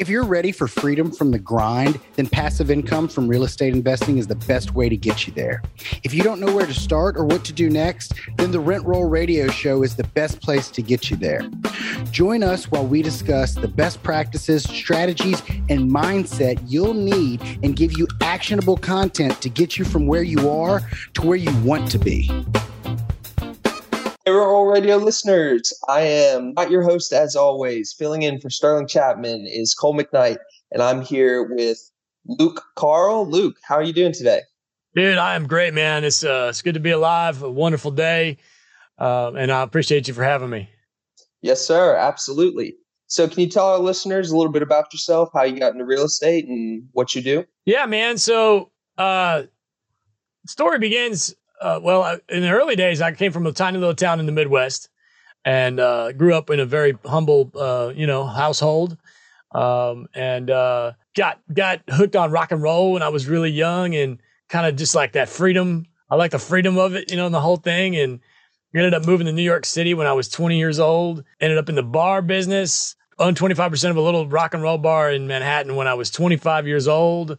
If you're ready for freedom from the grind, then passive income from real estate investing is the best way to get you there. If you don't know where to start or what to do next, then the Rent Roll Radio Show is the best place to get you there. Join us while we discuss the best practices, strategies, and mindset you'll need and give you actionable content to get you from where you are to where you want to be. Hey, Roll Radio listeners, I am not your host as always. Filling in for Sterling Chapman is Cole McKnight, and I'm here with Luke Carl. Luke, how are you doing today? Dude, I am great, man. It's uh, it's good to be alive. A wonderful day, uh, and I appreciate you for having me. Yes, sir. Absolutely. So, can you tell our listeners a little bit about yourself, how you got into real estate, and what you do? Yeah, man. So, uh, story begins uh, well, in the early days, I came from a tiny little town in the Midwest and uh, grew up in a very humble, uh, you know, household. Um, and uh, got got hooked on rock and roll when I was really young, and kind of just like that freedom. I like the freedom of it, you know, and the whole thing. And ended up moving to New York City when I was 20 years old. Ended up in the bar business. Owned 25% of a little rock and roll bar in Manhattan when I was 25 years old.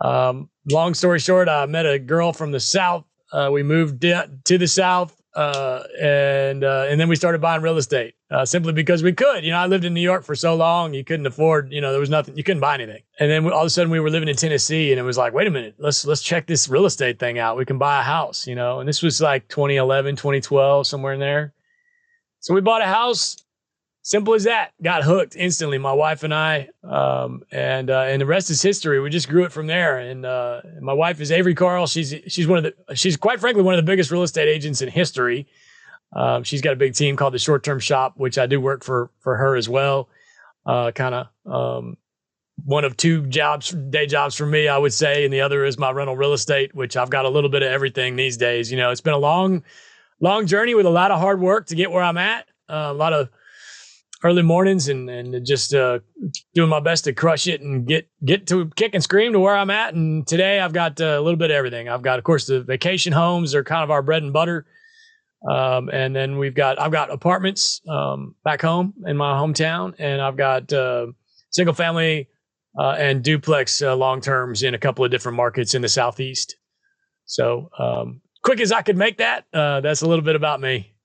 Um, long story short, I met a girl from the South uh, we moved to the south, uh, and uh, and then we started buying real estate uh, simply because we could. You know, I lived in New York for so long, you couldn't afford. You know, there was nothing. You couldn't buy anything. And then all of a sudden, we were living in Tennessee, and it was like, wait a minute, let's let's check this real estate thing out. We can buy a house. You know, and this was like 2011, 2012, somewhere in there. So we bought a house simple as that. Got hooked instantly, my wife and I, um, and uh, and the rest is history. We just grew it from there. And uh, my wife is Avery Carl. She's she's one of the she's quite frankly one of the biggest real estate agents in history. Um, she's got a big team called the Short Term Shop, which I do work for for her as well. Uh, kind of um, one of two jobs, day jobs for me, I would say, and the other is my rental real estate, which I've got a little bit of everything these days. You know, it's been a long, long journey with a lot of hard work to get where I'm at. Uh, a lot of early mornings and and just uh, doing my best to crush it and get get to kick and scream to where I'm at. And today I've got uh, a little bit of everything. I've got, of course, the vacation homes are kind of our bread and butter. Um, and then we've got I've got apartments um, back home in my hometown, and I've got uh, single family uh, and duplex uh, long terms in a couple of different markets in the southeast. So um, quick as I could make that, that's a little bit about me.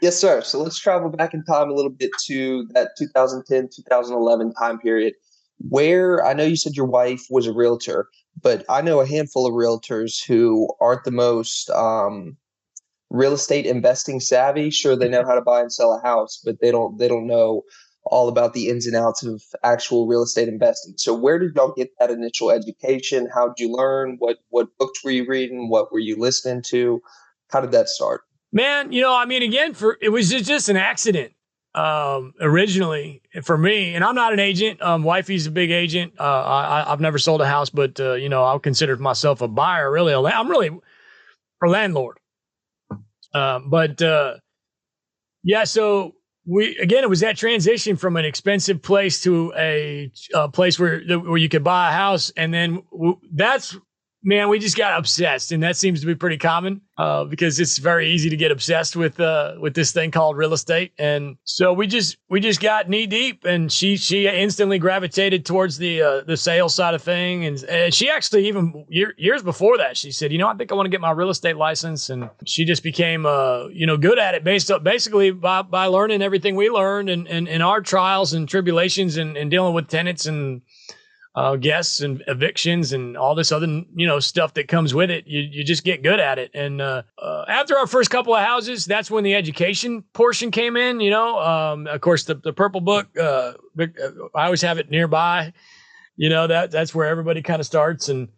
Yes, sir. So let's travel back in time a little bit to that 2010, 2011 time period where I know you said your wife was a realtor, but I know a handful of realtors who aren't the most um, real estate investing savvy. Sure, they know how to buy and sell a house, but they don't they don't know all about the ins and outs of actual real estate investing. So where did y'all get that initial education? How did you learn? What what books were you reading? What were you listening to? How did that start? Man, you know, I mean, again, for it was just, an accident um, originally for me, and I'm not an agent. Um, wifey's a big agent. Uh, I, have never sold a house, but uh, you know, I'll consider myself a buyer. Really, I'm really a landlord. Um, but uh, yeah, so we again, it was that transition from an expensive place to a, a place where where you could buy a house, and then w- that's man, we just got obsessed, and that seems to be pretty common uh, because it's very easy to get obsessed with uh, with this thing called real estate. And so we just we just got knee deep, and she she instantly gravitated towards the uh, the sales side of thing, and, and she actually even year, years before that she said, you know, I think I want to get my real estate license, and she just became uh you know good at it based up basically by by learning everything we learned and and in our trials and tribulations and, and dealing with tenants and uh, guests and evictions and all this other you know stuff that comes with it. You you just get good at it. And uh, uh, after our first couple of houses, that's when the education portion came in. You know, um, of course the the purple book. Uh, uh, I always have it nearby. You know that that's where everybody kind of starts and.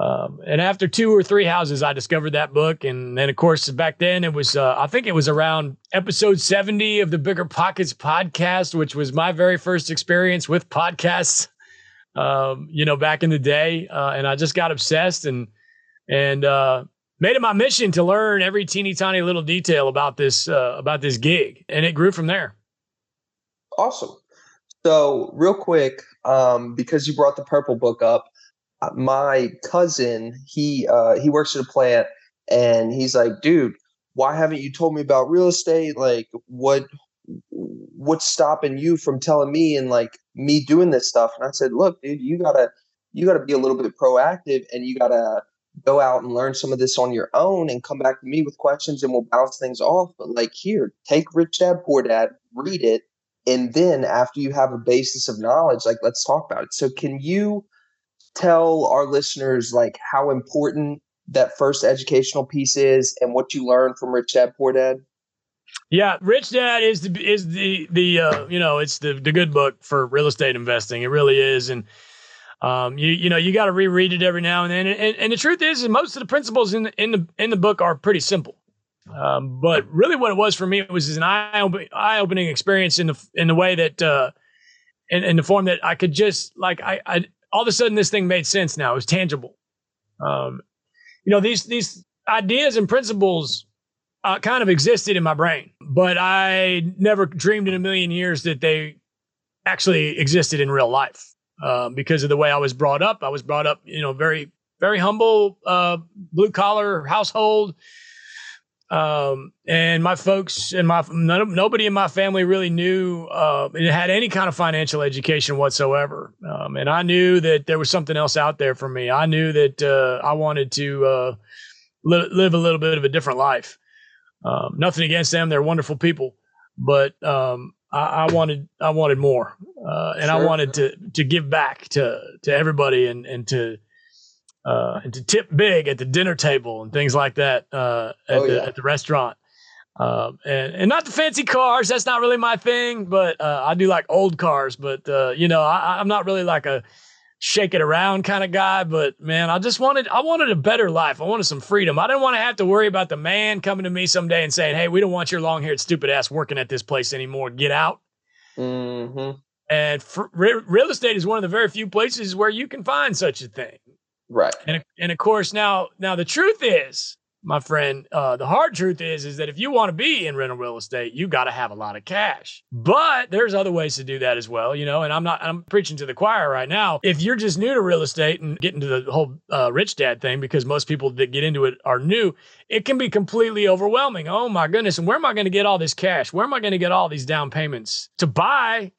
Um, and after two or three houses, I discovered that book. And then, of course, back then it was, uh, I think it was around episode 70 of the Bigger Pockets podcast, which was my very first experience with podcasts um, you know, back in the day. Uh, and I just got obsessed and, and, uh, made it my mission to learn every teeny tiny little detail about this, uh, about this gig. And it grew from there. Awesome. So real quick, um, because you brought the purple book up, uh, my cousin, he, uh, he works at a plant and he's like, dude, why haven't you told me about real estate? Like what, what's stopping you from telling me and like me doing this stuff? And I said, look, dude, you gotta you gotta be a little bit proactive and you gotta go out and learn some of this on your own and come back to me with questions and we'll bounce things off. But like here, take Rich Dad Poor Dad, read it, and then after you have a basis of knowledge, like let's talk about it. So can you tell our listeners like how important that first educational piece is and what you learned from Rich Dad Poor Dad? Yeah, Rich Dad is the is the the uh, you know it's the the good book for real estate investing. It really is, and um, you you know you got to reread it every now and then. And, and the truth is, is, most of the principles in the, in the in the book are pretty simple. Um, but really, what it was for me it was an eye eye opening experience in the in the way that uh, in, in the form that I could just like I, I all of a sudden this thing made sense now. It was tangible. Um, you know these these ideas and principles uh, kind of existed in my brain, but I never dreamed in a million years that they actually existed in real life uh, because of the way I was brought up. I was brought up, you know, very, very humble, uh, blue collar household. Um, and my folks and my none, nobody in my family really knew uh, had any kind of financial education whatsoever. Um, and I knew that there was something else out there for me. I knew that uh, I wanted to uh, li- live a little bit of a different life. Um, nothing against them; they're wonderful people, but um, I, I, wanted I wanted more, uh, and sure. I wanted to to give back to to everybody and and to uh, and to tip big at the dinner table and things like that uh, at, oh, the, yeah. at the restaurant. Um, and and not the fancy cars. That's not really my thing. But uh, I do like old cars. But uh, you know, I, I'm not really like a shake it around kind of guy. But man, I just wanted I wanted a better life. I wanted some freedom. I didn't want to have to worry about the man coming to me someday and saying, "Hey, we don't want your long haired stupid ass working at this place anymore. Get out." Mm-hmm. And for, re- real estate is one of the very few places where you can find such a thing. Right. And and of course now now the truth is my friend, uh, the hard truth is, is that if you want to be in rental real estate, you got to have a lot of cash. But there's other ways to do that as well, you know. And I'm not, I'm preaching to the choir right now. If you're just new to real estate and getting to the whole uh, rich dad thing, because most people that get into it are new, it can be completely overwhelming. Oh my goodness! And where am I going to get all this cash? Where am I going to get all these down payments to buy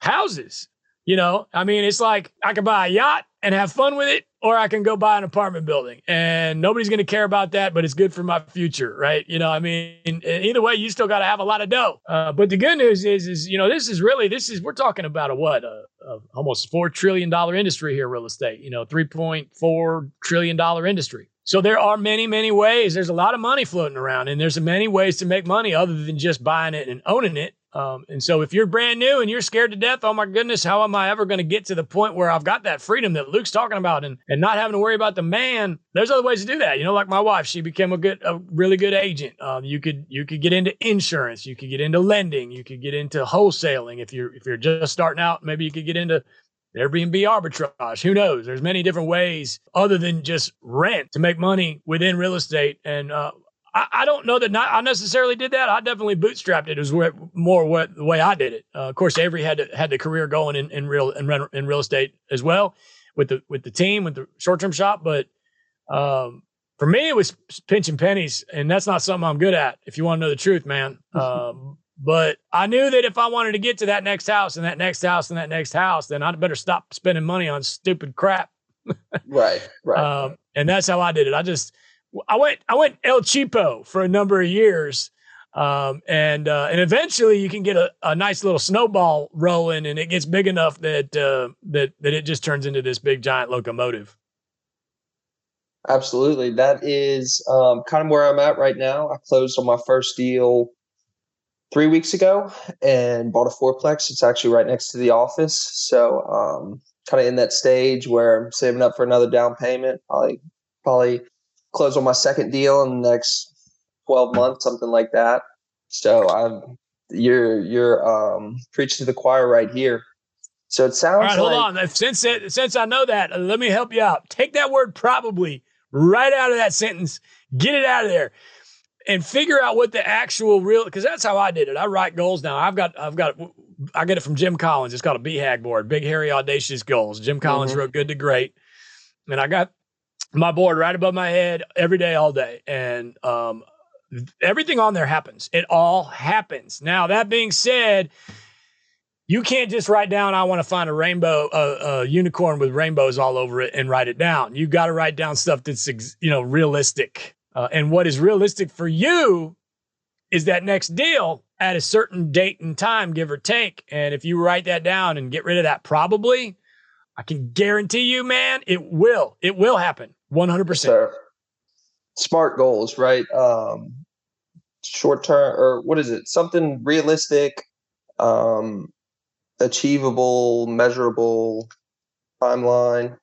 houses? You know, I mean, it's like I could buy a yacht and have fun with it, or I can go buy an apartment building and nobody's going to care about that, but it's good for my future, right? You know, I mean, either way, you still got to have a lot of dough. Uh, but the good news is, is you know, this is really this is we're talking about a what a, a almost four trillion dollar industry here, real estate. You know, three point four trillion dollar industry. So there are many, many ways. There's a lot of money floating around, and there's many ways to make money other than just buying it and owning it. Um, and so if you're brand new and you're scared to death, oh my goodness, how am I ever going to get to the point where I've got that freedom that Luke's talking about and, and not having to worry about the man? There's other ways to do that. You know, like my wife, she became a good, a really good agent. Um, you could, you could get into insurance, you could get into lending, you could get into wholesaling. If you're, if you're just starting out, maybe you could get into Airbnb arbitrage. Who knows? There's many different ways other than just rent to make money within real estate. And uh, I, I, don't know that not, I necessarily did that. I definitely bootstrapped it. It was where, more what, the way I did it. Uh, of course, Avery had to, had the career going in, in real in, in real estate as well with the with the team with the short term shop. But um, for me, it was pinching pennies, and that's not something I'm good at. If you want to know the truth, man. Um, but I knew that if I wanted to get to that next house and that next house and that next house, then I'd better stop spending money on stupid crap. right, right. Um, and that's how I did it. I just I went I went El Cheapo for a number of years. Um, and uh, and eventually you can get a, a nice little snowball rolling, and it gets big enough that uh, that that it just turns into this big giant locomotive. Absolutely, that is um, kind of where I'm at right now. I closed on my first deal three weeks ago and bought a fourplex. It's actually right next to the office, so um, kind of in that stage where I'm saving up for another down payment. Probably probably close on my second deal in the next 12 months, something like that. So I'm you're you're um preaching to the choir right here. So it sounds All right, like, hold on. Since since I know that, let me help you out. Take that word probably right out of that sentence. Get it out of there. And figure out what the actual real because that's how I did it. I write goals now. I've got I've got I get it from Jim Collins. It's called a BHAG board, big hairy audacious goals. Jim Collins mm-hmm. wrote Good to Great. And I got my board right above my head every day, all day. And um, everything on there happens. It all happens. Now, that being said, you can't just write down, I want to find a rainbow, a, a unicorn with rainbows all over it and write it down. You got to write down stuff that's, you know, realistic. Uh, and what is realistic for you is that next deal at a certain date and time, give or take. And if you write that down and get rid of that, probably, I can guarantee you, man, it will. It will happen 100%. Sure. Smart goals, right? Um, short term, or what is it? Something realistic, um, achievable, measurable timeline.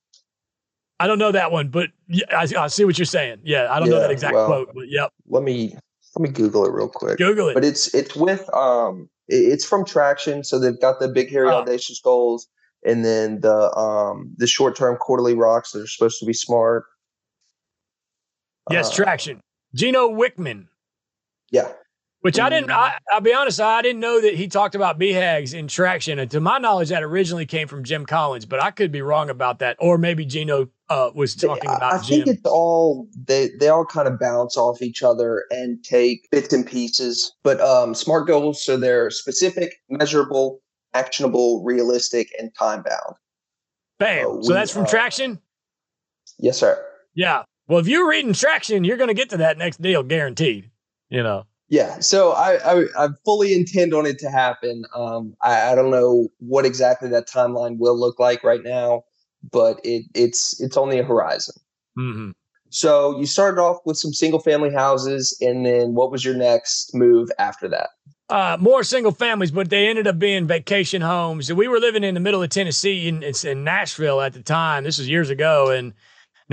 I don't know that one, but I, I see what you're saying. Yeah, I don't yeah, know that exact well, quote, but yep. Let me let me Google it real quick. Google it. But it's it's with um it's from Traction, so they've got the big hairy oh. audacious goals, and then the um the short term quarterly rocks that are supposed to be smart. Yes, uh, Traction. Gino Wickman. Yeah. Which I didn't. I, will be honest. I didn't know that he talked about BHAGs in traction, and to my knowledge, that originally came from Jim Collins. But I could be wrong about that, or maybe Gino uh, was talking about. I Jim. think it's all they they all kind of bounce off each other and take bits and pieces. But um, smart goals, so they're specific, measurable, actionable, realistic, and time bound. Bam! Uh, we, so that's from uh, traction. Yes, sir. Yeah. Well, if you're reading traction, you're going to get to that next deal, guaranteed. You know. Yeah, so I, I, I fully intend on it to happen. Um, I, I don't know what exactly that timeline will look like right now, but it it's it's on the horizon. Mm-hmm. So you started off with some single family houses, and then what was your next move after that? Uh, more single families, but they ended up being vacation homes. We were living in the middle of Tennessee, and it's in Nashville at the time. This was years ago, and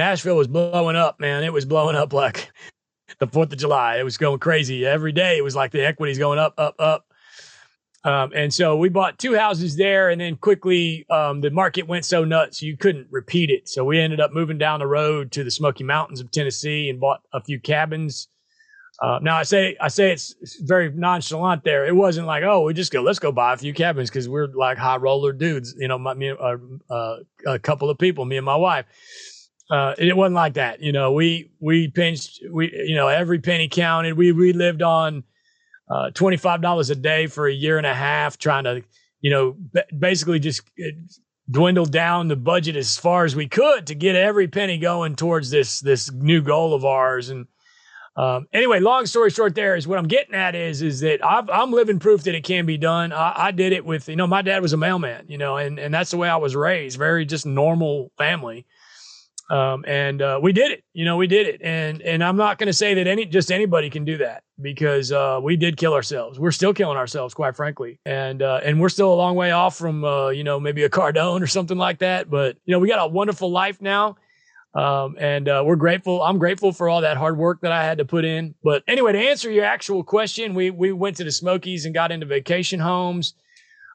Nashville was blowing up, man. It was blowing up like the Fourth of July. It was going crazy every day. It was like the equities going up, up, up. Um, and so we bought two houses there, and then quickly um, the market went so nuts you couldn't repeat it. So we ended up moving down the road to the Smoky Mountains of Tennessee and bought a few cabins. Uh, now I say I say it's, very nonchalant there. It wasn't like oh we just go let's go buy a few cabins because we're like high roller dudes, you know, my, me, uh, uh, a couple of people, me and my wife uh, it wasn't like that. You know, we we pinched we you know every penny counted. We we lived on uh, twenty five dollars a day for a year and a half, trying to you know b- basically just uh, dwindle down the budget as far as we could to get every penny going towards this this new goal of ours. And um, anyway, long story short, there is what I'm getting at is is that i am living proof that it can be done. I, I did it with you know my dad was a mailman, you know, and and that's the way I was raised, very just normal family. Um, and uh, we did it. You know, we did it. And and I'm not going to say that any just anybody can do that because uh, we did kill ourselves. We're still killing ourselves, quite frankly. And uh, and we're still a long way off from uh, you know maybe a Cardone or something like that. But you know, we got a wonderful life now. Um, and uh, we're grateful. I'm grateful for all that hard work that I had to put in. But anyway, to answer your actual question, we we went to the Smokies and got into vacation homes.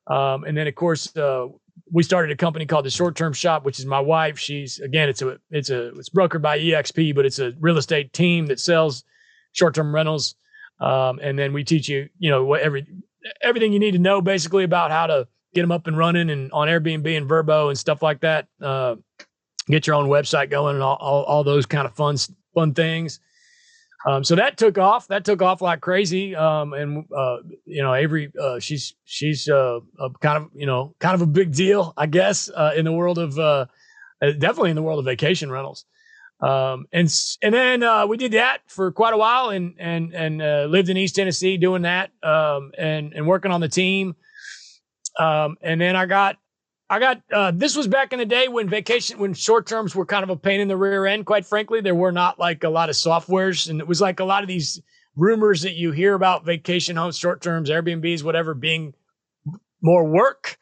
Um, and then, of course, uh, we started a company called the Short Term Shop, which is my wife. She's again, it's a it's a it's brokered by EXP, but it's a real estate team that sells short term rentals. Um, and then we teach you, you know, what every everything you need to know basically about how to get them up and running and on Airbnb and Vrbo and stuff like that. Uh, get your own website going and all, all, all those kind of fun fun things. Um, so that took off. That took off like crazy. Um, and uh, you know, Avery, uh, she's she's uh, kind of you know kind of a big deal, I guess, uh, in the world of uh, uh, definitely in the world of vacation rentals. Um, and and then we did that for quite a while, and and and lived in East Tennessee doing that, um, and and working on the team. Um, and then I got I got uh, this was back in the day when vacation when short terms were kind of a pain in the rear end. Quite frankly, there were not like a lot of softwares, and it was like a lot of these rumors that you hear about vacation homes, short terms, Airbnbs, whatever, being more work.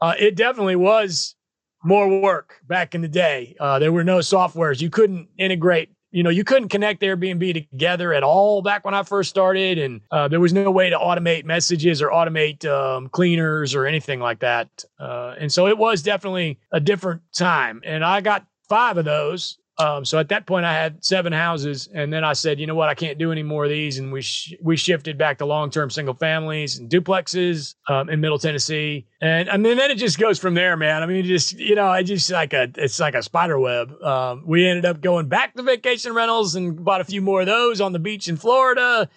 Uh, it definitely was more work back in the day. Uh, there were no softwares. You couldn't integrate you know, you couldn't connect Airbnb together at all back when I first started, and uh, there was no way to automate messages or automate um, cleaners or anything like that. Uh, and so it was definitely a different time. And I got five of those Um, so at that point, I had seven houses, and then I said, you know what, I can't do any more of these, and we sh- we shifted back to long term single families and duplexes um, in Middle Tennessee, and I mean then it just goes from there, man. I mean, just you know, it just like a it's like a spider web. Um, we ended up going back to vacation rentals and bought a few more of those on the beach in Florida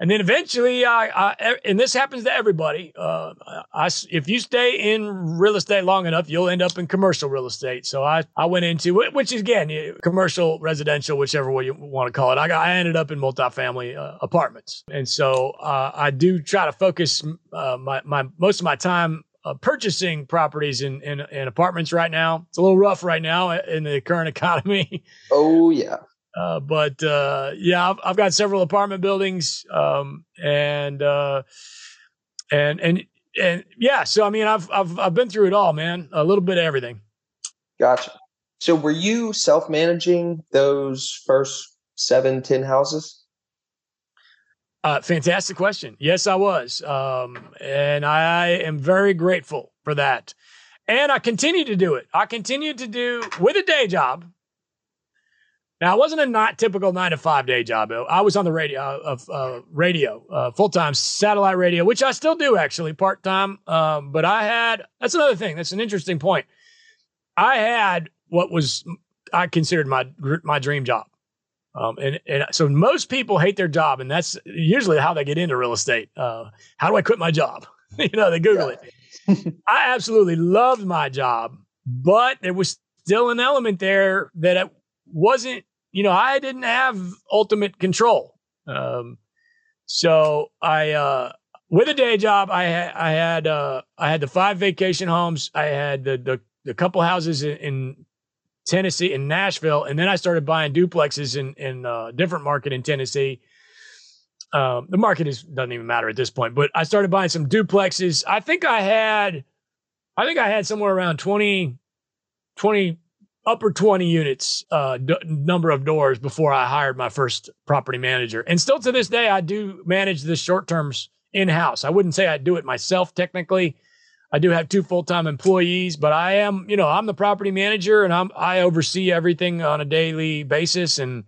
and then eventually, I, I and this happens to everybody. Uh, I, if you stay in real estate long enough, you'll end up in commercial real estate. So I, I went into which is again commercial, residential, whichever way you want to call it. I got, I ended up in multifamily uh, apartments, and so uh, I do try to focus uh, my my most of my time uh, purchasing properties in, in, in apartments right now. It's a little rough right now in the current economy. Oh yeah. Uh, but uh, yeah, I've, I've, got several apartment buildings, um, and uh, and and and yeah. So I mean, I've I've I've been through it all, man. A little bit of everything. Gotcha. So were you self managing those first seven, ten houses? Uh, fantastic question. Yes, I was, um, and I am very grateful for that. And I continue to do it. I continue to do with a day job now, it wasn't a not typical nine to five day job. I was on the radio, uh, of uh, radio, uh, full time satellite radio, which I still do actually part time. Um, but I had that's another thing. That's an interesting point. I had what was I considered my my dream job, um, and and so most people hate their job, and that's usually how they get into real estate. Uh, how do I quit my job? you know, they Google yeah. it. I absolutely loved my job, but there was still an element there that wasn't, you know, I didn't have ultimate control. Um, so I, uh, with a day job, I had, I had, uh, I had the five vacation homes. I had the, the, the couple houses in, in Tennessee in Nashville. And then I started buying duplexes in, in a uh, different market in Tennessee. Um, the market is doesn't even matter at this point, but I started buying some duplexes. I think I had, I think I had somewhere around 20, 20 upper 20 units uh, d- number of doors before I hired my first property manager. And still to this day, I do manage the short terms in house. I wouldn't say I do it myself technically. I do have two full time employees, but I am, you know, I'm the property manager and I'm I oversee everything on a daily basis. And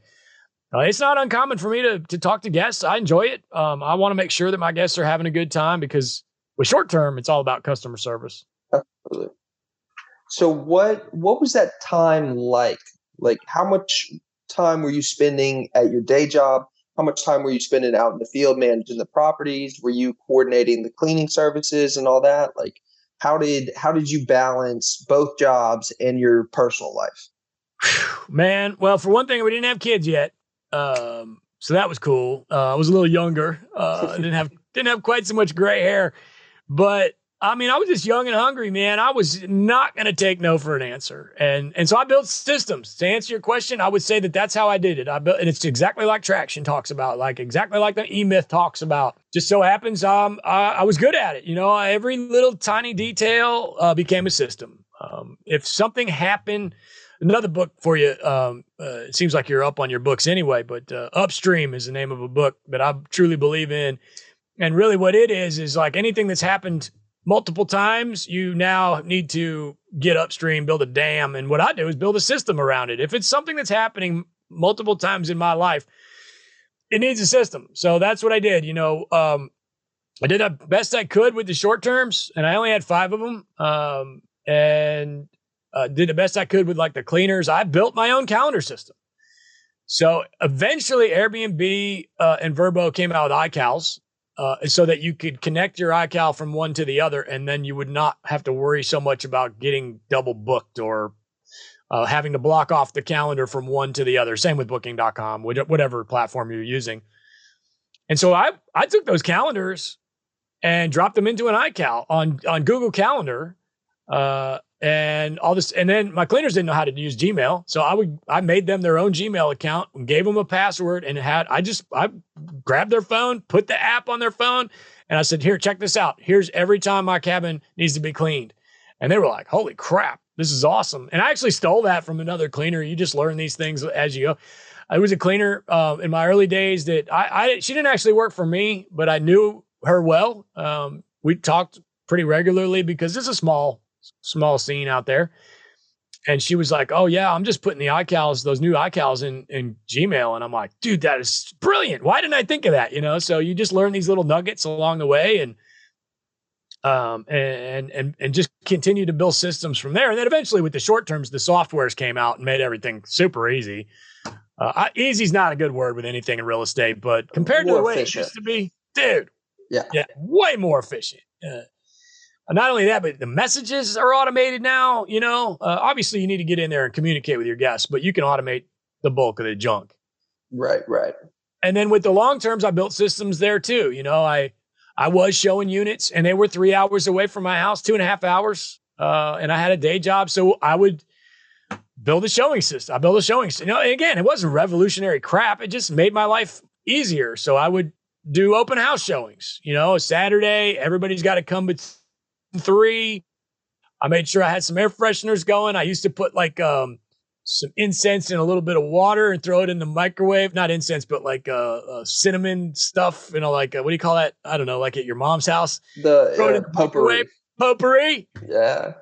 uh, it's not uncommon for me to to talk to guests. I enjoy it. Um, I want to make sure that my guests are having a good time because with short term, it's all about customer service. Absolutely. So what what was that time like? Like how much time were you spending at your day job? How much time were you spending out in the field managing the properties? Were you coordinating the cleaning services and all that? Like how did how did you balance both jobs and your personal life? Man, well, for one thing, we didn't have kids yet, um, so that was cool. Uh, I was a little younger. Uh, didn't have didn't have quite so much gray hair, but I mean, I was just young and hungry, man. I was not going to take no for an answer, and and so I built systems to answer your question. I would say that that's how I did it. I built, and it's exactly like Traction talks about, like exactly like the E Myth talks about. Just so happens, um, I, I, was good at it. You know, every little tiny detail uh, became a system. Um, if something happened, another book for you. Um, uh, it seems like you're up on your books anyway, but uh, Upstream is the name of a book that I truly believe in. And really, what it is is like anything that's happened multiple times, you now need to get upstream, build a dam. And what I do is build a system around it. If it's something that's happening multiple times in my life, it needs a system. So that's what I did. You know, um, I did the best I could with the short terms, and I only had five of them. Um, and uh, did the best I could with like the cleaners. I built my own calendar system. So eventually, Airbnb uh, and Vrbo came out with iCals, uh, so that you could connect your iCal from one to the other, and then you would not have to worry so much about getting double booked or uh, having to block off the calendar from one to the other. Same with Booking.com, whatever platform you're using. And so I I took those calendars and dropped them into an iCal on on Google Calendar, uh, and all this. And then my cleaners didn't know how to use Gmail, so I would I made them their own Gmail account gave them a password and had I just I grabbed their phone, put the app on their phone, and I said, "Here, check this out. Here's every time my cabin needs to be cleaned." And they were like, "Holy crap, this is awesome!" And I actually stole that from another cleaner. You just learn these things as you go. I was a cleaner uh, in my early days that I, I she didn't actually work for me, but I knew her well. Um, we talked pretty regularly because it's a small small scene out there. and she was like, "Oh yeah, I'm just putting the iCals, those new iCals in in Gmail," and I'm like, "Dude, that is brilliant! Why didn't I think of that?" You know, so you just learn these little nuggets along the way, and um, and and and just continue to build systems from there. And then eventually, with the short terms, the softwares came out and made everything super easy. Uh, easy is not a good word with anything in real estate, but compared more to the way efficient. it used to be, dude, yeah, yeah, way more efficient. Uh, not only that, but the messages are automated now. You know, uh, obviously you need to get in there and communicate with your guests, but you can automate the bulk of the junk. Right, right. And then with the long terms, I built systems there too. You know, I I was showing units, and they were three hours away from my house, two and a half hours, uh, and I had a day job, so I would build a showing system. I built a showing. System. You know, and again, it wasn't revolutionary crap. It just made my life easier. So I would do open house showings. You know, a Saturday, everybody's got to come between three. I made sure I had some air fresheners going. I used to put like um, some incense and a little bit of water and throw it in the microwave. Not incense, but like uh, uh cinnamon stuff. You know, like uh, what do you call that? I don't know, like at your mom's house. The, throw it in the potpourri. Potpourri. Yeah.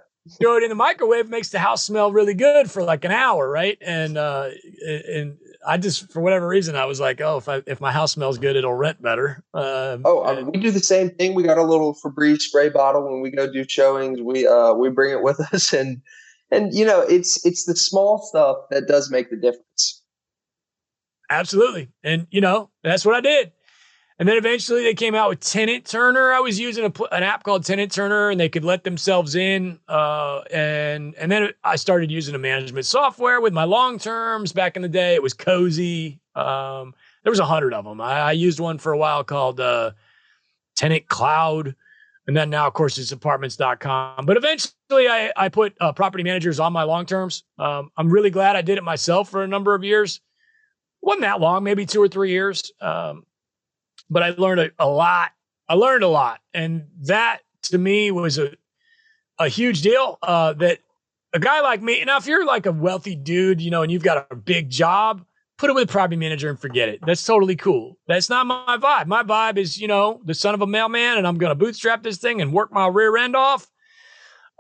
Throw it in the microwave makes the house smell really good for like an hour, right? And uh, and I just for whatever reason I was like, oh, if I if my house smells good, it'll rent better. Um, oh, I mean, we do the same thing. We got a little Febreze spray bottle when we go do showings. We uh we bring it with us, and and you know it's it's the small stuff that does make the difference. Absolutely, and you know that's what I did. And then eventually they came out with Tenant Turner. I was using a, an app called Tenant Turner, and they could let themselves in. Uh, and and then I started using a management software with my long terms. Back in the day, it was Cozy. Um, there was a hundred of them. I, I, used one for a while called uh, Tenant Cloud, and then now, of course, it's Apartments.com. But eventually, I I put uh, property managers on my long terms. Um, I'm really glad I did it myself for a number of years. wasn't that long, maybe two or three years. Um, but I learned a, a lot. I learned a lot, and that to me was a a huge deal. Uh, that a guy like me, now if you're like a wealthy dude, you know, and you've got a big job, put it with a property manager and forget it. That's totally cool. That's not my vibe. My vibe is, you know, the son of a mailman, and I'm going to bootstrap this thing and work my rear end off.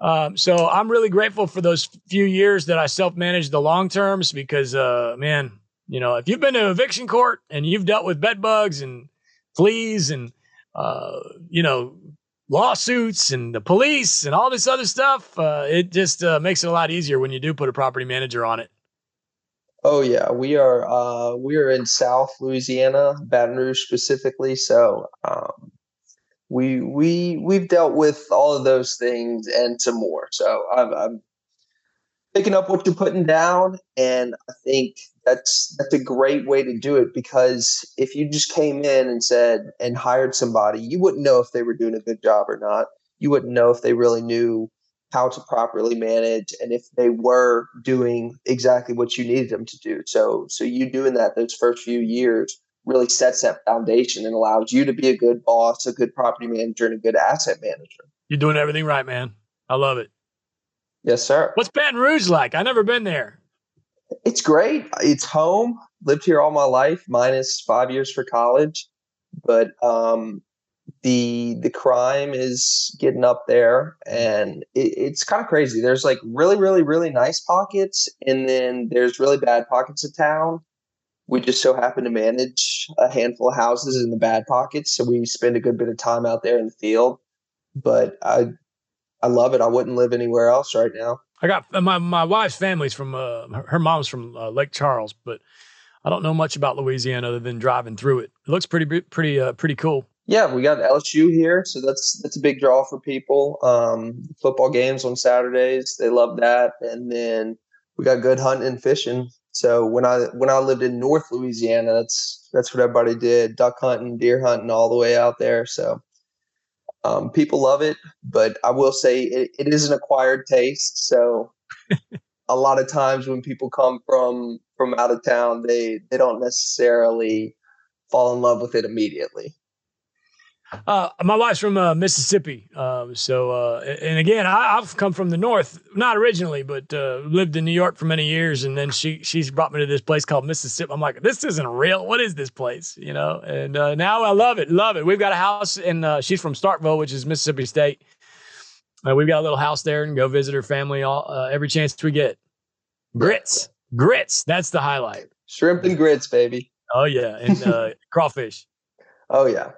Um, so I'm really grateful for those few years that I self managed the long terms because, uh, man, you know, if you've been to eviction court and you've dealt with bed bugs and fleas and uh, you know lawsuits and the police and all this other stuff. Uh, it just uh, makes it a lot easier when you do put a property manager on it. Oh yeah, we are uh, we are in South Louisiana, Baton Rouge specifically. So um, we we we've dealt with all of those things and some more. So I'm, I'm picking up what you're putting down, and I think that's that's a great way to do it because if you just came in and said and hired somebody, you wouldn't know if they were doing a good job or not. You wouldn't know if they really knew how to properly manage and if they were doing exactly what you needed them to do. So so you doing that those first few years really sets that foundation and allows you to be a good boss, a good property manager, and a good asset manager. You're doing everything right, man. I love it. Yes, sir. What's Baton Rouge like? I've never been there. It's great. It's home. Lived here all my life, minus five years for college. But um, the the crime is getting up there, and it, it's kind of crazy. There's like really, really, really nice pockets, and then there's really bad pockets of town. We just so happen to manage a handful of houses in the bad pockets, so we spend a good bit of time out there in the field. But I I love it. I wouldn't live anywhere else right now. I got my my wife's family's from uh, her mom's from uh, Lake Charles, but I don't know much about Louisiana other than driving through it. It looks pretty pretty uh, pretty cool. Yeah, we got LSU here, so that's that's a big draw for people. Um, football games on Saturdays, they love that, and then we got good hunting and fishing. So when I when I lived in North Louisiana, that's that's what everybody did: duck hunting, deer hunting, all the way out there. So um, people love it, but I will say it, it is an acquired taste. So a lot of times when people come from from out of town, they they don't necessarily fall in love with it immediately. Uh, my wife's from uh, Mississippi, uh, so uh, and again, I, have come from the north, not originally, but uh, lived in New York for many years, and then she she's brought me to this place called Mississippi. I'm like, this isn't real. What is this place? You know, and uh, now I love it, love it. We've got a house, and she's from Starkville, which is Mississippi State. we've got a little house there, and go visit her family all every chance we get. Grits, grits. That's the highlight. Shrimp and grits, baby. Oh yeah, and uh, crawfish. Oh yeah.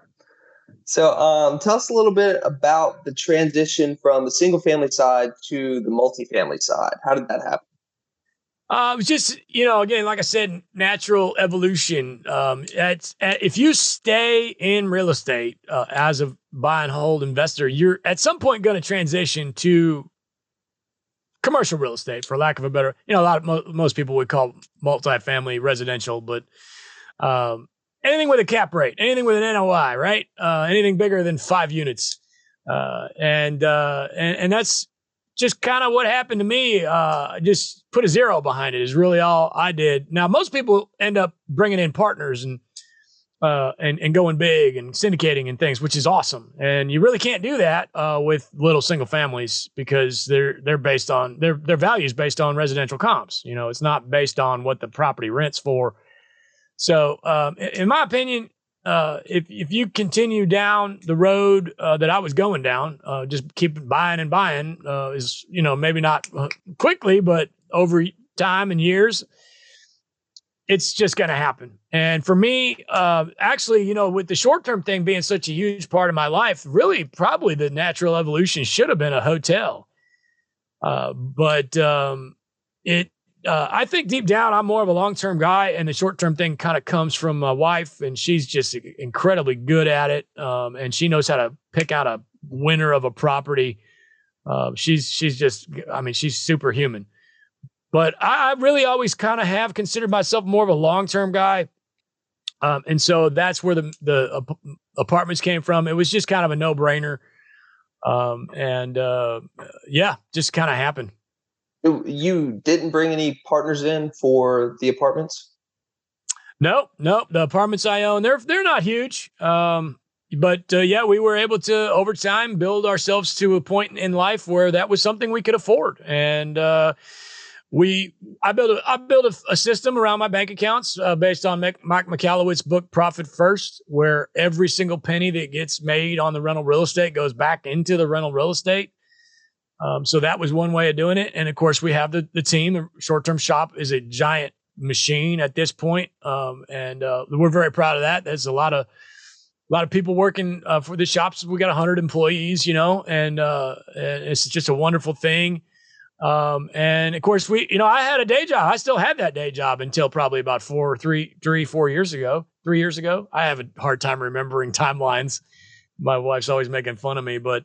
So, um, tell us a little bit about the transition from the single family side to the multifamily side. How did that happen? Uh, it was just, you know, again, like I said, natural evolution. Um, it's, if you stay in real estate uh, as a buy and hold investor, you're at some point going to transition to commercial real estate, for lack of a better, you know, a lot of mo- most people would call multifamily residential, but um, anything with a cap rate, anything with an NOI, right? Uh, anything bigger than five units, uh, and, uh, and and that's just kind of what happened to me. Uh, just put a zero behind it is really all I did. Now, most people end up bringing in partners and uh, and and going big and syndicating and things, which is awesome. And you really can't do that uh, with little single families because they're they're based on their their values based on residential comps. You know, it's not based on what the property rents for. So, um, in my opinion, uh, if if you continue down the road uh, that I was going down, uh, just keep buying and buying uh, is you know maybe not uh, quickly, but over time and years, it's just going to happen. And for me, uh, actually, you know, with the short term thing being such a huge part of my life, really, probably the natural evolution should have been a hotel, but um, it uh, I think deep down, I'm more of a long term guy, and the short term thing kind of comes from my wife, and she's just incredibly good at it, um, and she knows how to pick out a winner of a property. Uh, she's she's just, I mean, she's superhuman. But I, I really always kind of have considered myself more of a long term guy, um, and so that's where the the uh, apartments came from. It was just kind of a no brainer, um, and uh, yeah, just kind of happened you didn't bring any partners in for the apartments? Nope, nope. The apartments I own, they're they're not huge. Um, but uh, yeah, we were able to over time build ourselves to a point in life where that was something we could afford, and uh, we I built a, I built a, a system around my bank accounts uh, based on Mike Michalowicz's book Profit First, where every single penny that gets made on the rental real estate goes back into the rental real estate. Um, so that was one way of doing it. And of course, we have the, the team. The short term shop is a giant machine at this point. Um, and uh, we're very proud of that. There's a lot of a lot of people working uh, for the shops. We got 100 employees, you know, and, uh, and it's just a wonderful thing. Um, and of course, we, you know, I had a day job. I still had that day job until probably about four, three, three, four years ago. Three years ago, I have a hard time remembering timelines. My wife's always making fun of me, but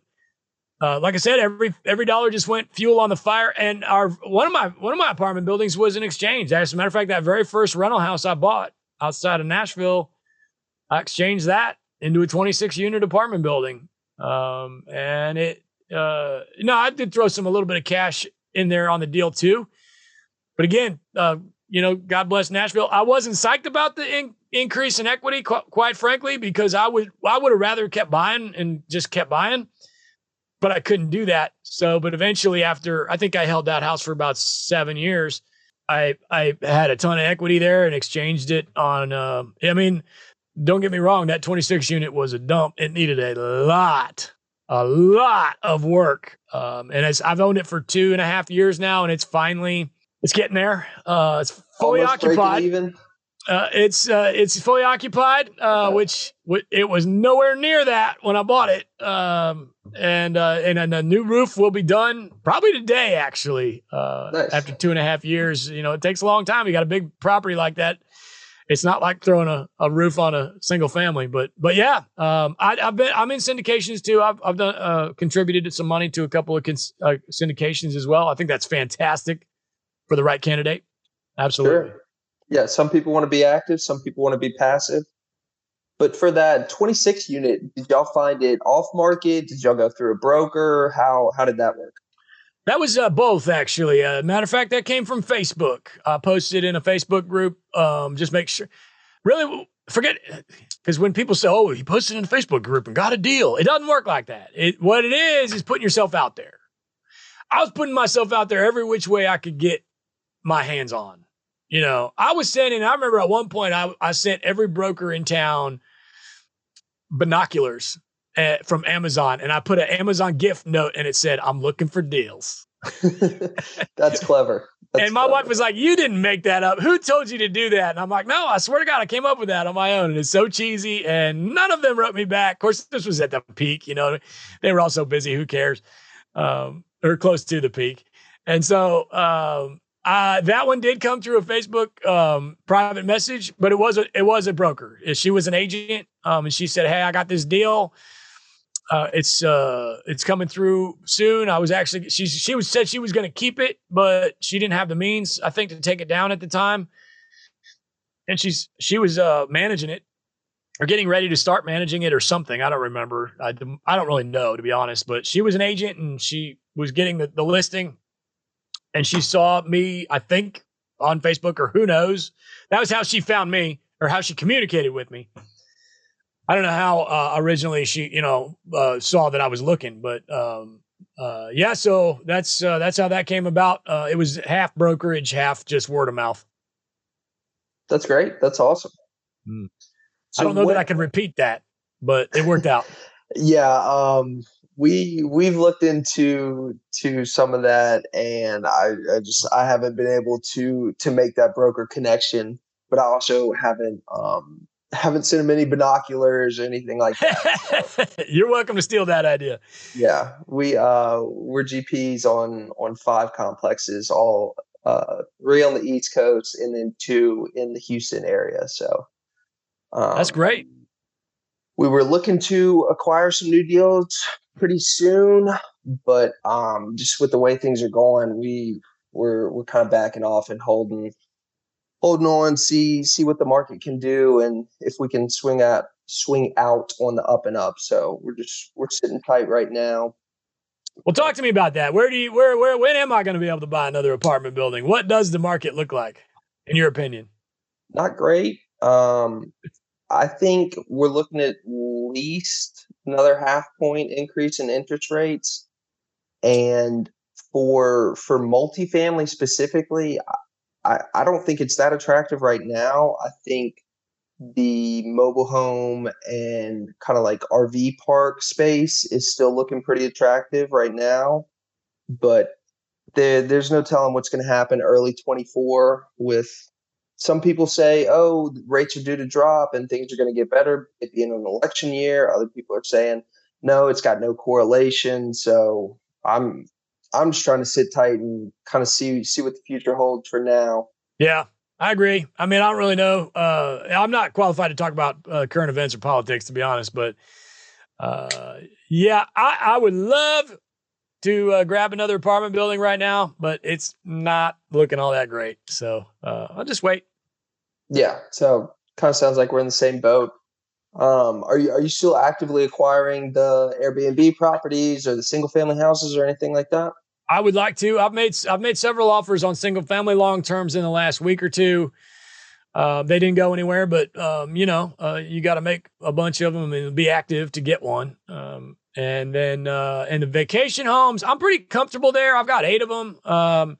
uh, like I said, every every dollar just went fuel on the fire. And our one of my one of my apartment buildings was an exchange. As a matter of fact, that very first rental house I bought outside of Nashville, I exchanged that into a 26 unit apartment building. Um, and it, uh, no, I did throw some a little bit of cash in there on the deal too. But again, uh, you know, God bless Nashville. I wasn't psyched about the in- increase in equity, qu- quite frankly, because I would I would have rather kept buying and just kept buying but I couldn't do that. So, but eventually, after I think I held that house for about seven years, I I had a ton of equity there and exchanged it on. Uh, I mean, don't get me wrong, that 26 unit was a dump. It needed a lot, a lot of work. Um, and as I've owned it for two and a half years now, and it's finally it's getting there. Uh, it's fully Almost occupied. Even. Uh, it's uh, it's fully occupied, uh, which w- it was nowhere near that when I bought it. Um, and uh, and, and a new roof will be done probably today, actually. Uh, Nice. After two and a half years, you know, it takes a long time. You got a big property like that. It's not like throwing a, a roof on a single family, but but yeah, um, I, I've been I'm in syndications too. I've I've done uh, contributed some money to a couple of cons- uh, syndications as well. I think that's fantastic for the right candidate. Absolutely. Sure. Yeah, some people want to be active, some people want to be passive. But for that 26 unit, did y'all find it off market? Did y'all go through a broker? How how did that work? That was uh, both, actually. Uh, matter of fact, that came from Facebook. I posted in a Facebook group. Um, just make sure. Really, forget because when people say, "Oh, he posted in a Facebook group and got a deal," it doesn't work like that. It what it is is putting yourself out there. I was putting myself out there every which way I could get my hands on. You know, I was sending. I remember at one point I I sent every broker in town binoculars uh, from Amazon, and I put an Amazon gift note, and it said, "I'm looking for deals." That's clever. That's and my clever. wife was like, "You didn't make that up. Who told you to do that?" And I'm like, "No, I swear to God, I came up with that on my own." And it's so cheesy, and none of them wrote me back. Of course, this was at the peak. You know, they were all so busy. Who cares? Um, or close to the peak. And so um, uh, that one did come through a Facebook um, private message, but it was a it was a broker. She was an agent, um, and she said, "Hey, I got this deal." Uh, it's uh, it's coming through soon. I was actually she she was said she was going to keep it, but she didn't have the means, I think, to take it down at the time. And she's she was uh, managing it or getting ready to start managing it or something. I don't remember. I, I don't really know to be honest. But she was an agent and she was getting the, the listing, and she saw me. I think on Facebook or who knows. That was how she found me or how she communicated with me. I don't know how uh, originally she, you know, uh, saw that I was looking, but um, uh, yeah. So that's uh, that's how that came about. Uh, it was half brokerage, half just word of mouth. That's great. That's awesome. Mm. So I don't know what, that I can repeat that, but it worked out. yeah, um, we we've looked into to some of that, and I, I just I haven't been able to to make that broker connection, but I also haven't um, haven't sent him any binoculars or anything like that. You're welcome to steal that idea. Yeah, we uh we're GPs on on five complexes, all uh three on the East Coast and then two in the Houston area. So um, that's great. We were looking to acquire some new deals pretty soon, but um just with the way things are going, we we're we're kind of backing off and holding holding on, see see what the market can do, and if we can swing at swing out on the up and up. So we're just we're sitting tight right now. Well, talk to me about that. Where do you where where when am I going to be able to buy another apartment building? What does the market look like, in your opinion? Not great. Um, I think we're looking at least another half point increase in interest rates, and for for multifamily specifically, I, I don't think it's that attractive right now. I think the mobile home and kind of like RV park space is still looking pretty attractive right now. But there, there's no telling what's going to happen early 24 with some people say, oh, rates are due to drop and things are going to get better of an election year. Other people are saying, no, it's got no correlation. So I'm I'm just trying to sit tight and kind of see see what the future holds for now. Yeah, I agree. I mean, I don't really know. Uh, I'm not qualified to talk about uh, current events or politics, to be honest. But uh, yeah, I, I, would love to uh, grab another apartment building right now, but it's not looking all that great. So uh, I'll just wait. Yeah. So kind of sounds like we're in the same boat. Um, are you are you still actively acquiring the Airbnb properties or the single family houses or anything like that? I would like to. I've made I've made several offers on single family long terms in the last week or two. Uh, they didn't go anywhere, but um, you know, uh, you got to make a bunch of them and be active to get one. Um, and then uh, and the vacation homes, I'm pretty comfortable there. I've got eight of them. Um,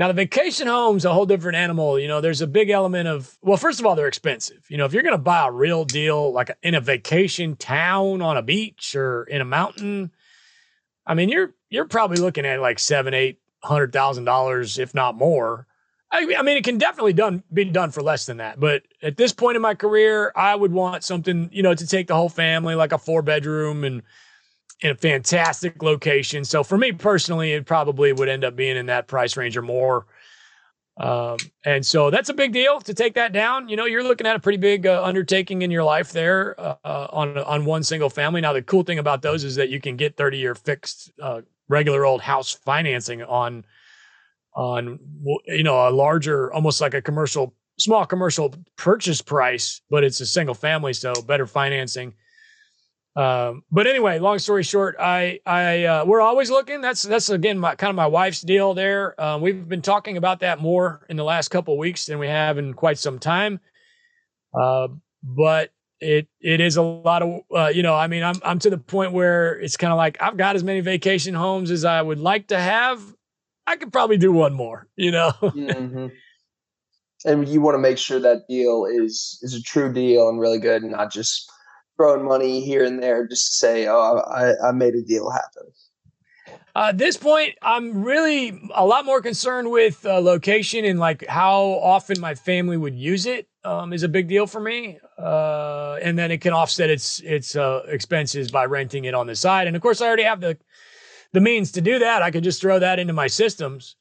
now the vacation home's a whole different animal. You know, there's a big element of well, first of all, they're expensive. You know, if you're going to buy a real deal, like in a vacation town on a beach or in a mountain, I mean, you're you're probably looking at like seven, eight hundred thousand dollars, if not more. I, I, mean, it can definitely done be done for less than that. But at this point in my career, I would want something, you know, to take the whole family, like a four bedroom and in a fantastic location. So for me personally, it probably would end up being in that price range or more. Um, and so that's a big deal to take that down. You know, you're looking at a pretty big uh, undertaking in your life there uh, uh on on one single family. Now, the cool thing about those is that you can get 30 year fixed, uh, regular old house financing on on you know a larger, almost like a commercial, small commercial purchase price, but it's a single family, so better financing. Um, but anyway, long story short, I, I, uh, we're always looking. That's, that's again, my kind of my wife's deal there. Uh, we've been talking about that more in the last couple weeks than we have in quite some time. Uh, but it, it is a lot of, uh, you know, I mean, I'm, I'm to the point where it's kind of like, I've got as many vacation homes as I would like to have. I could probably do one more, you know? mm-hmm. And you want to make sure that deal is, is a true deal and really good and not just, throwing money here and there just to say, "Oh, I, I made a deal happen." Uh, at this point, I'm really a lot more concerned with uh, location and like how often my family would use it um, is a big deal for me. Uh, and then it can offset its its uh, expenses by renting it on the side. And of course, I already have the the means to do that. I could just throw that into my systems,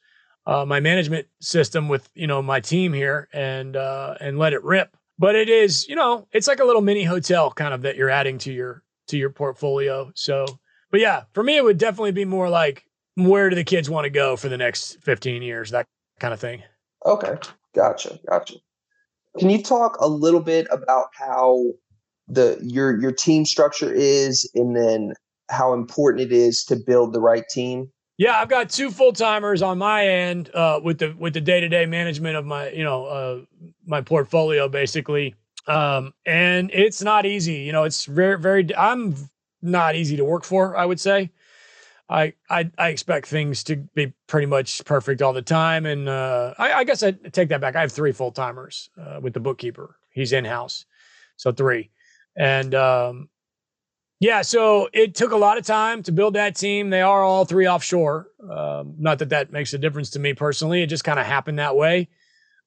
uh, my management system with you know my team here, and uh, and let it rip. But it is you know it's like a little mini hotel kind of that you're adding to your to your portfolio. So but yeah, for me, it would definitely be more like where do the kids want to go for the next 15 years, that kind of thing. Okay. Gotcha. Gotcha. Can you talk a little bit about how the your your team structure is and then how important it is to build the right team? Yeah, I've got two full timers on my end uh, with the with the day to day management of my you know uh, my portfolio basically, um, and it's not easy. You know, it's very very. I'm not easy to work for. I would say. I, I, I expect things to be pretty much perfect all the time, and uh, I, I, guess I take that back. I have three full timers uh, with the bookkeeper. He's in house, so three, and um, yeah. So it took a lot of time to build that team. They are all three offshore. Um, not that that makes a difference to me personally. It just kind of happened that way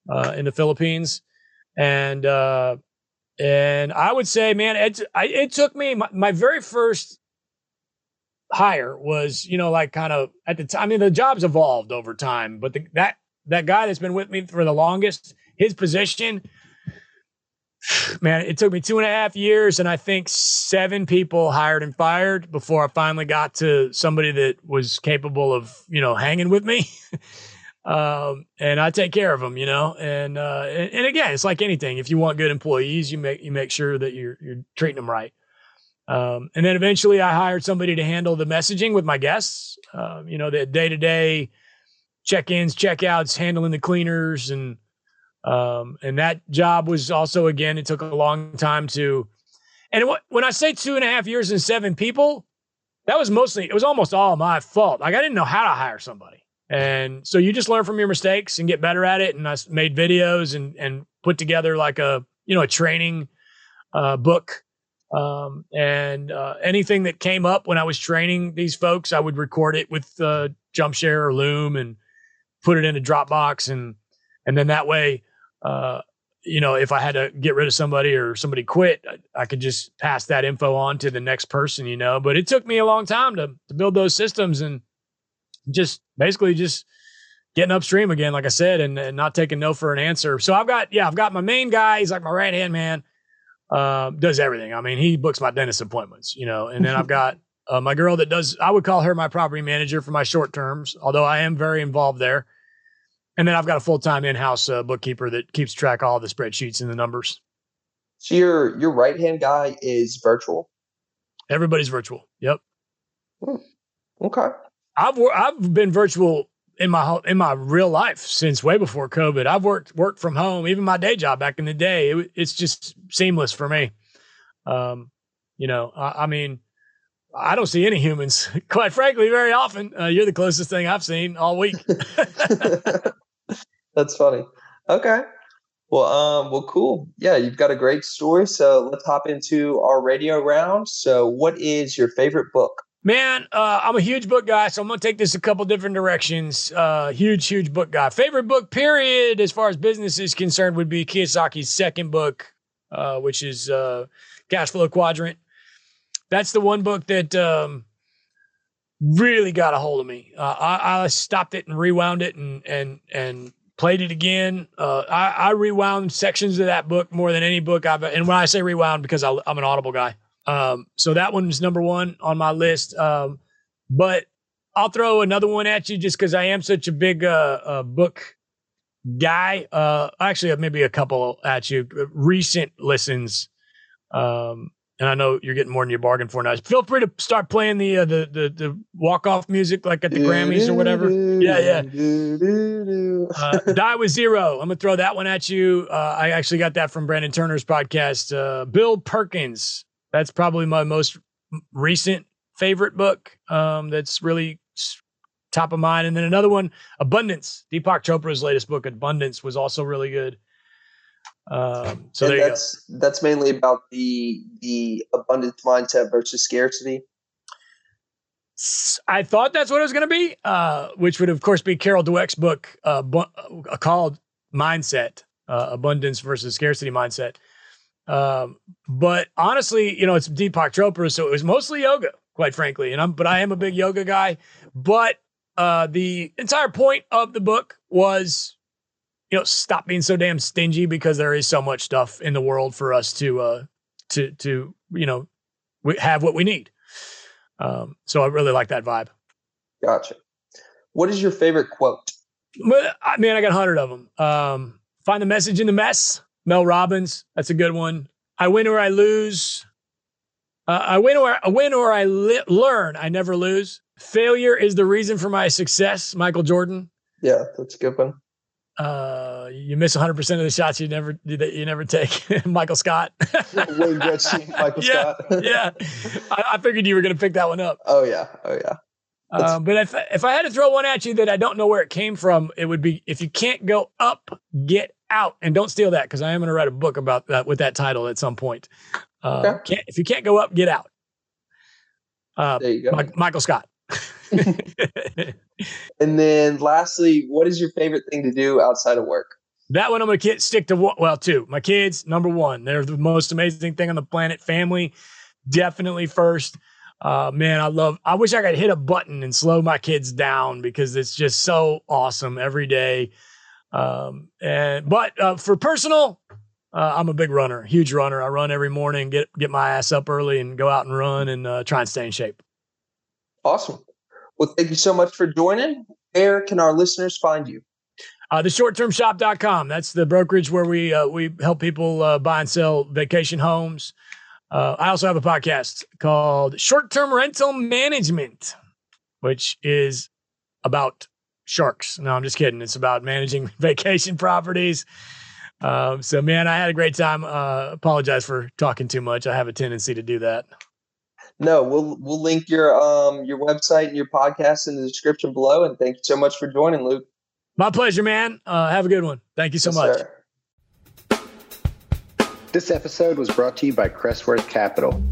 uh, in the Philippines, and uh, and I would say, man, it, it took me my, my, very first hire was, you know, like kind of at the time. I mean, the job's evolved over time, but the, that that guy that's been with me for the longest, his position, man, it took me two and a half years, and I think seven people hired and fired before I finally got to somebody that was capable of, you know, hanging with me. um, and I take care of them, you know. And, uh, and, and again, it's like anything. If you want good employees, you make you make sure that you're you're treating them right. Um, and then eventually, I hired somebody to handle the messaging with my guests. Um, you know, the day to day check-ins, check-outs, handling the cleaners, and um, and that job was also again, it took a long time to. And when I say two and a half years and seven people, that was mostly it was almost all my fault. Like I didn't know how to hire somebody. And so you just learn from your mistakes and get better at it. And I made videos and and put together like a you know a training uh, book. Um, and uh, anything that came up when I was training these folks, I would record it with uh, Jumpshare or Loom and put it in a Dropbox, and and then that way, uh, you know, if I had to get rid of somebody or somebody quit, I, I, could just pass that info on to the next person, you know. But it took me a long time to to build those systems and just basically just getting upstream again, like I said, and, and not taking no for an answer. So I've got, yeah, I've got my main guy. He's like my right hand man. Uh, does everything. I mean, he books my dentist appointments, you know, and then I've got uh, my girl that does, I would call her my property manager for my short terms, although I am very involved there. And then I've got a full time in house uh, bookkeeper that keeps track of all the spreadsheets and the numbers. So your your right hand guy is virtual. Everybody's virtual. Yep. Hmm. Okay. I've I've been virtual in my in my real life since way before COVID. I've worked worked from home, even my day job back in the day. It, it's just seamless for me. Um, you know, I, I, mean, I don't see any humans, quite frankly, very often. Uh, you're the closest thing I've seen all week. That's funny. Okay. Well, um, well, cool. Yeah, you've got a great story. So let's hop into our radio round. So, what is your favorite book? Man, uh, I'm a huge book guy, so I'm gonna take this a couple different directions. Uh, huge, huge book guy. Favorite book, period, as far as business is concerned, would be Kiyosaki's second book, uh, which is uh, Cash Flow Quadrant. That's the one book that um, really got a hold of me. Uh, I, I, stopped it and rewound it and and and played it again. Uh, I, I, rewound sections of that book more than any book I've. And when I say rewound, because I, I'm an Audible guy. Um, so that one's number one on my list. Um, but I'll throw another one at you just because I am such a big uh, uh, book guy. Uh, actually, maybe a couple at you. Recent listens, um, and I know you're getting more than you bargained for now. Feel free to start playing the uh, the the, the walk off music like at the Grammys or whatever. Yeah, yeah. Uh, Die with Zero. I'm gonna throw that one at you. Uh, I actually got that from Brandon Turner's podcast. Uh, Bill Perkins that's probably my most recent favorite book. Um, that's really top of mind. And then another one, Abundance. Deepak Chopra's latest book, Abundance, was also really good. Um, so and that's go. that's mainly about the the abundance mindset versus scarcity. I thought that's what it was going to be, uh, which would, of course, be Carol Dweck's book uh, bu- uh, called Mindset uh, Abundance versus Scarcity Mindset. Um, but honestly, you know, it's Deepak Chopra, so it was mostly yoga, quite frankly. And I'm, but I am a big yoga guy. But uh, the entire point of the book was, you know, stop being so damn stingy because there is so much stuff in the world for us to, uh, to, to, you know, we have what we need. Um, so I really like that vibe. Gotcha. What is your favorite quote? But I mean, I got a hundred of them. Um, find the message in the mess. Mel Robbins. That's a good one. I win or I lose. Uh, I win or I win or I li- learn. I never lose. Failure is the reason for my success. Michael Jordan. Yeah, that's a good one. Uh, you miss 100 percent of the shots you never that you never take. Michael Scott. Wayne Gretzky, Michael yeah, Scott. yeah, I, I, figured you were going to pick that one up. Oh yeah, oh yeah. Uh, but if if I had to throw one at you that I don't know where it came from, it would be if you can't go up, get out, and don't steal that because I am going to write a book about that with that title at some point. Uh, okay. can't, if you can't go up, get out. Uh, there you go, Michael Scott. And then lastly, what is your favorite thing to do outside of work? That one I'm going to stick to well, two. My kids, number one. They're the most amazing thing on the planet. Family, definitely first. Uh, man, I love. I wish I could hit a button and slow my kids down because it's just so awesome every day. Um, and but uh, for personal, uh, I'm a big runner, huge runner. I run every morning, get get my ass up early, and go out and run and uh, try and stay in shape. Awesome. Well, thank you so much for joining. Where can our listeners find you? Uh, the shorttermshop.com. That's the brokerage where we uh, we help people uh, buy and sell vacation homes. Uh, I also have a podcast called Short Term Rental Management, which is about sharks. No, I'm just kidding. It's about managing vacation properties. Um, so, man, I had a great time. Uh, apologize for talking too much. I have a tendency to do that. No, we'll we'll link your um your website and your podcast in the description below. And thank you so much for joining, Luke. My pleasure, man. Uh, have a good one. Thank you so yes, much. Sir. This episode was brought to you by Crestworth Capital.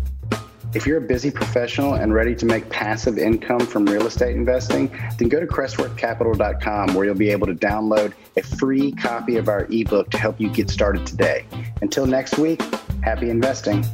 If you're a busy professional and ready to make passive income from real estate investing, then go to crestworthcapital.com where you'll be able to download a free copy of our ebook to help you get started today. Until next week, happy investing.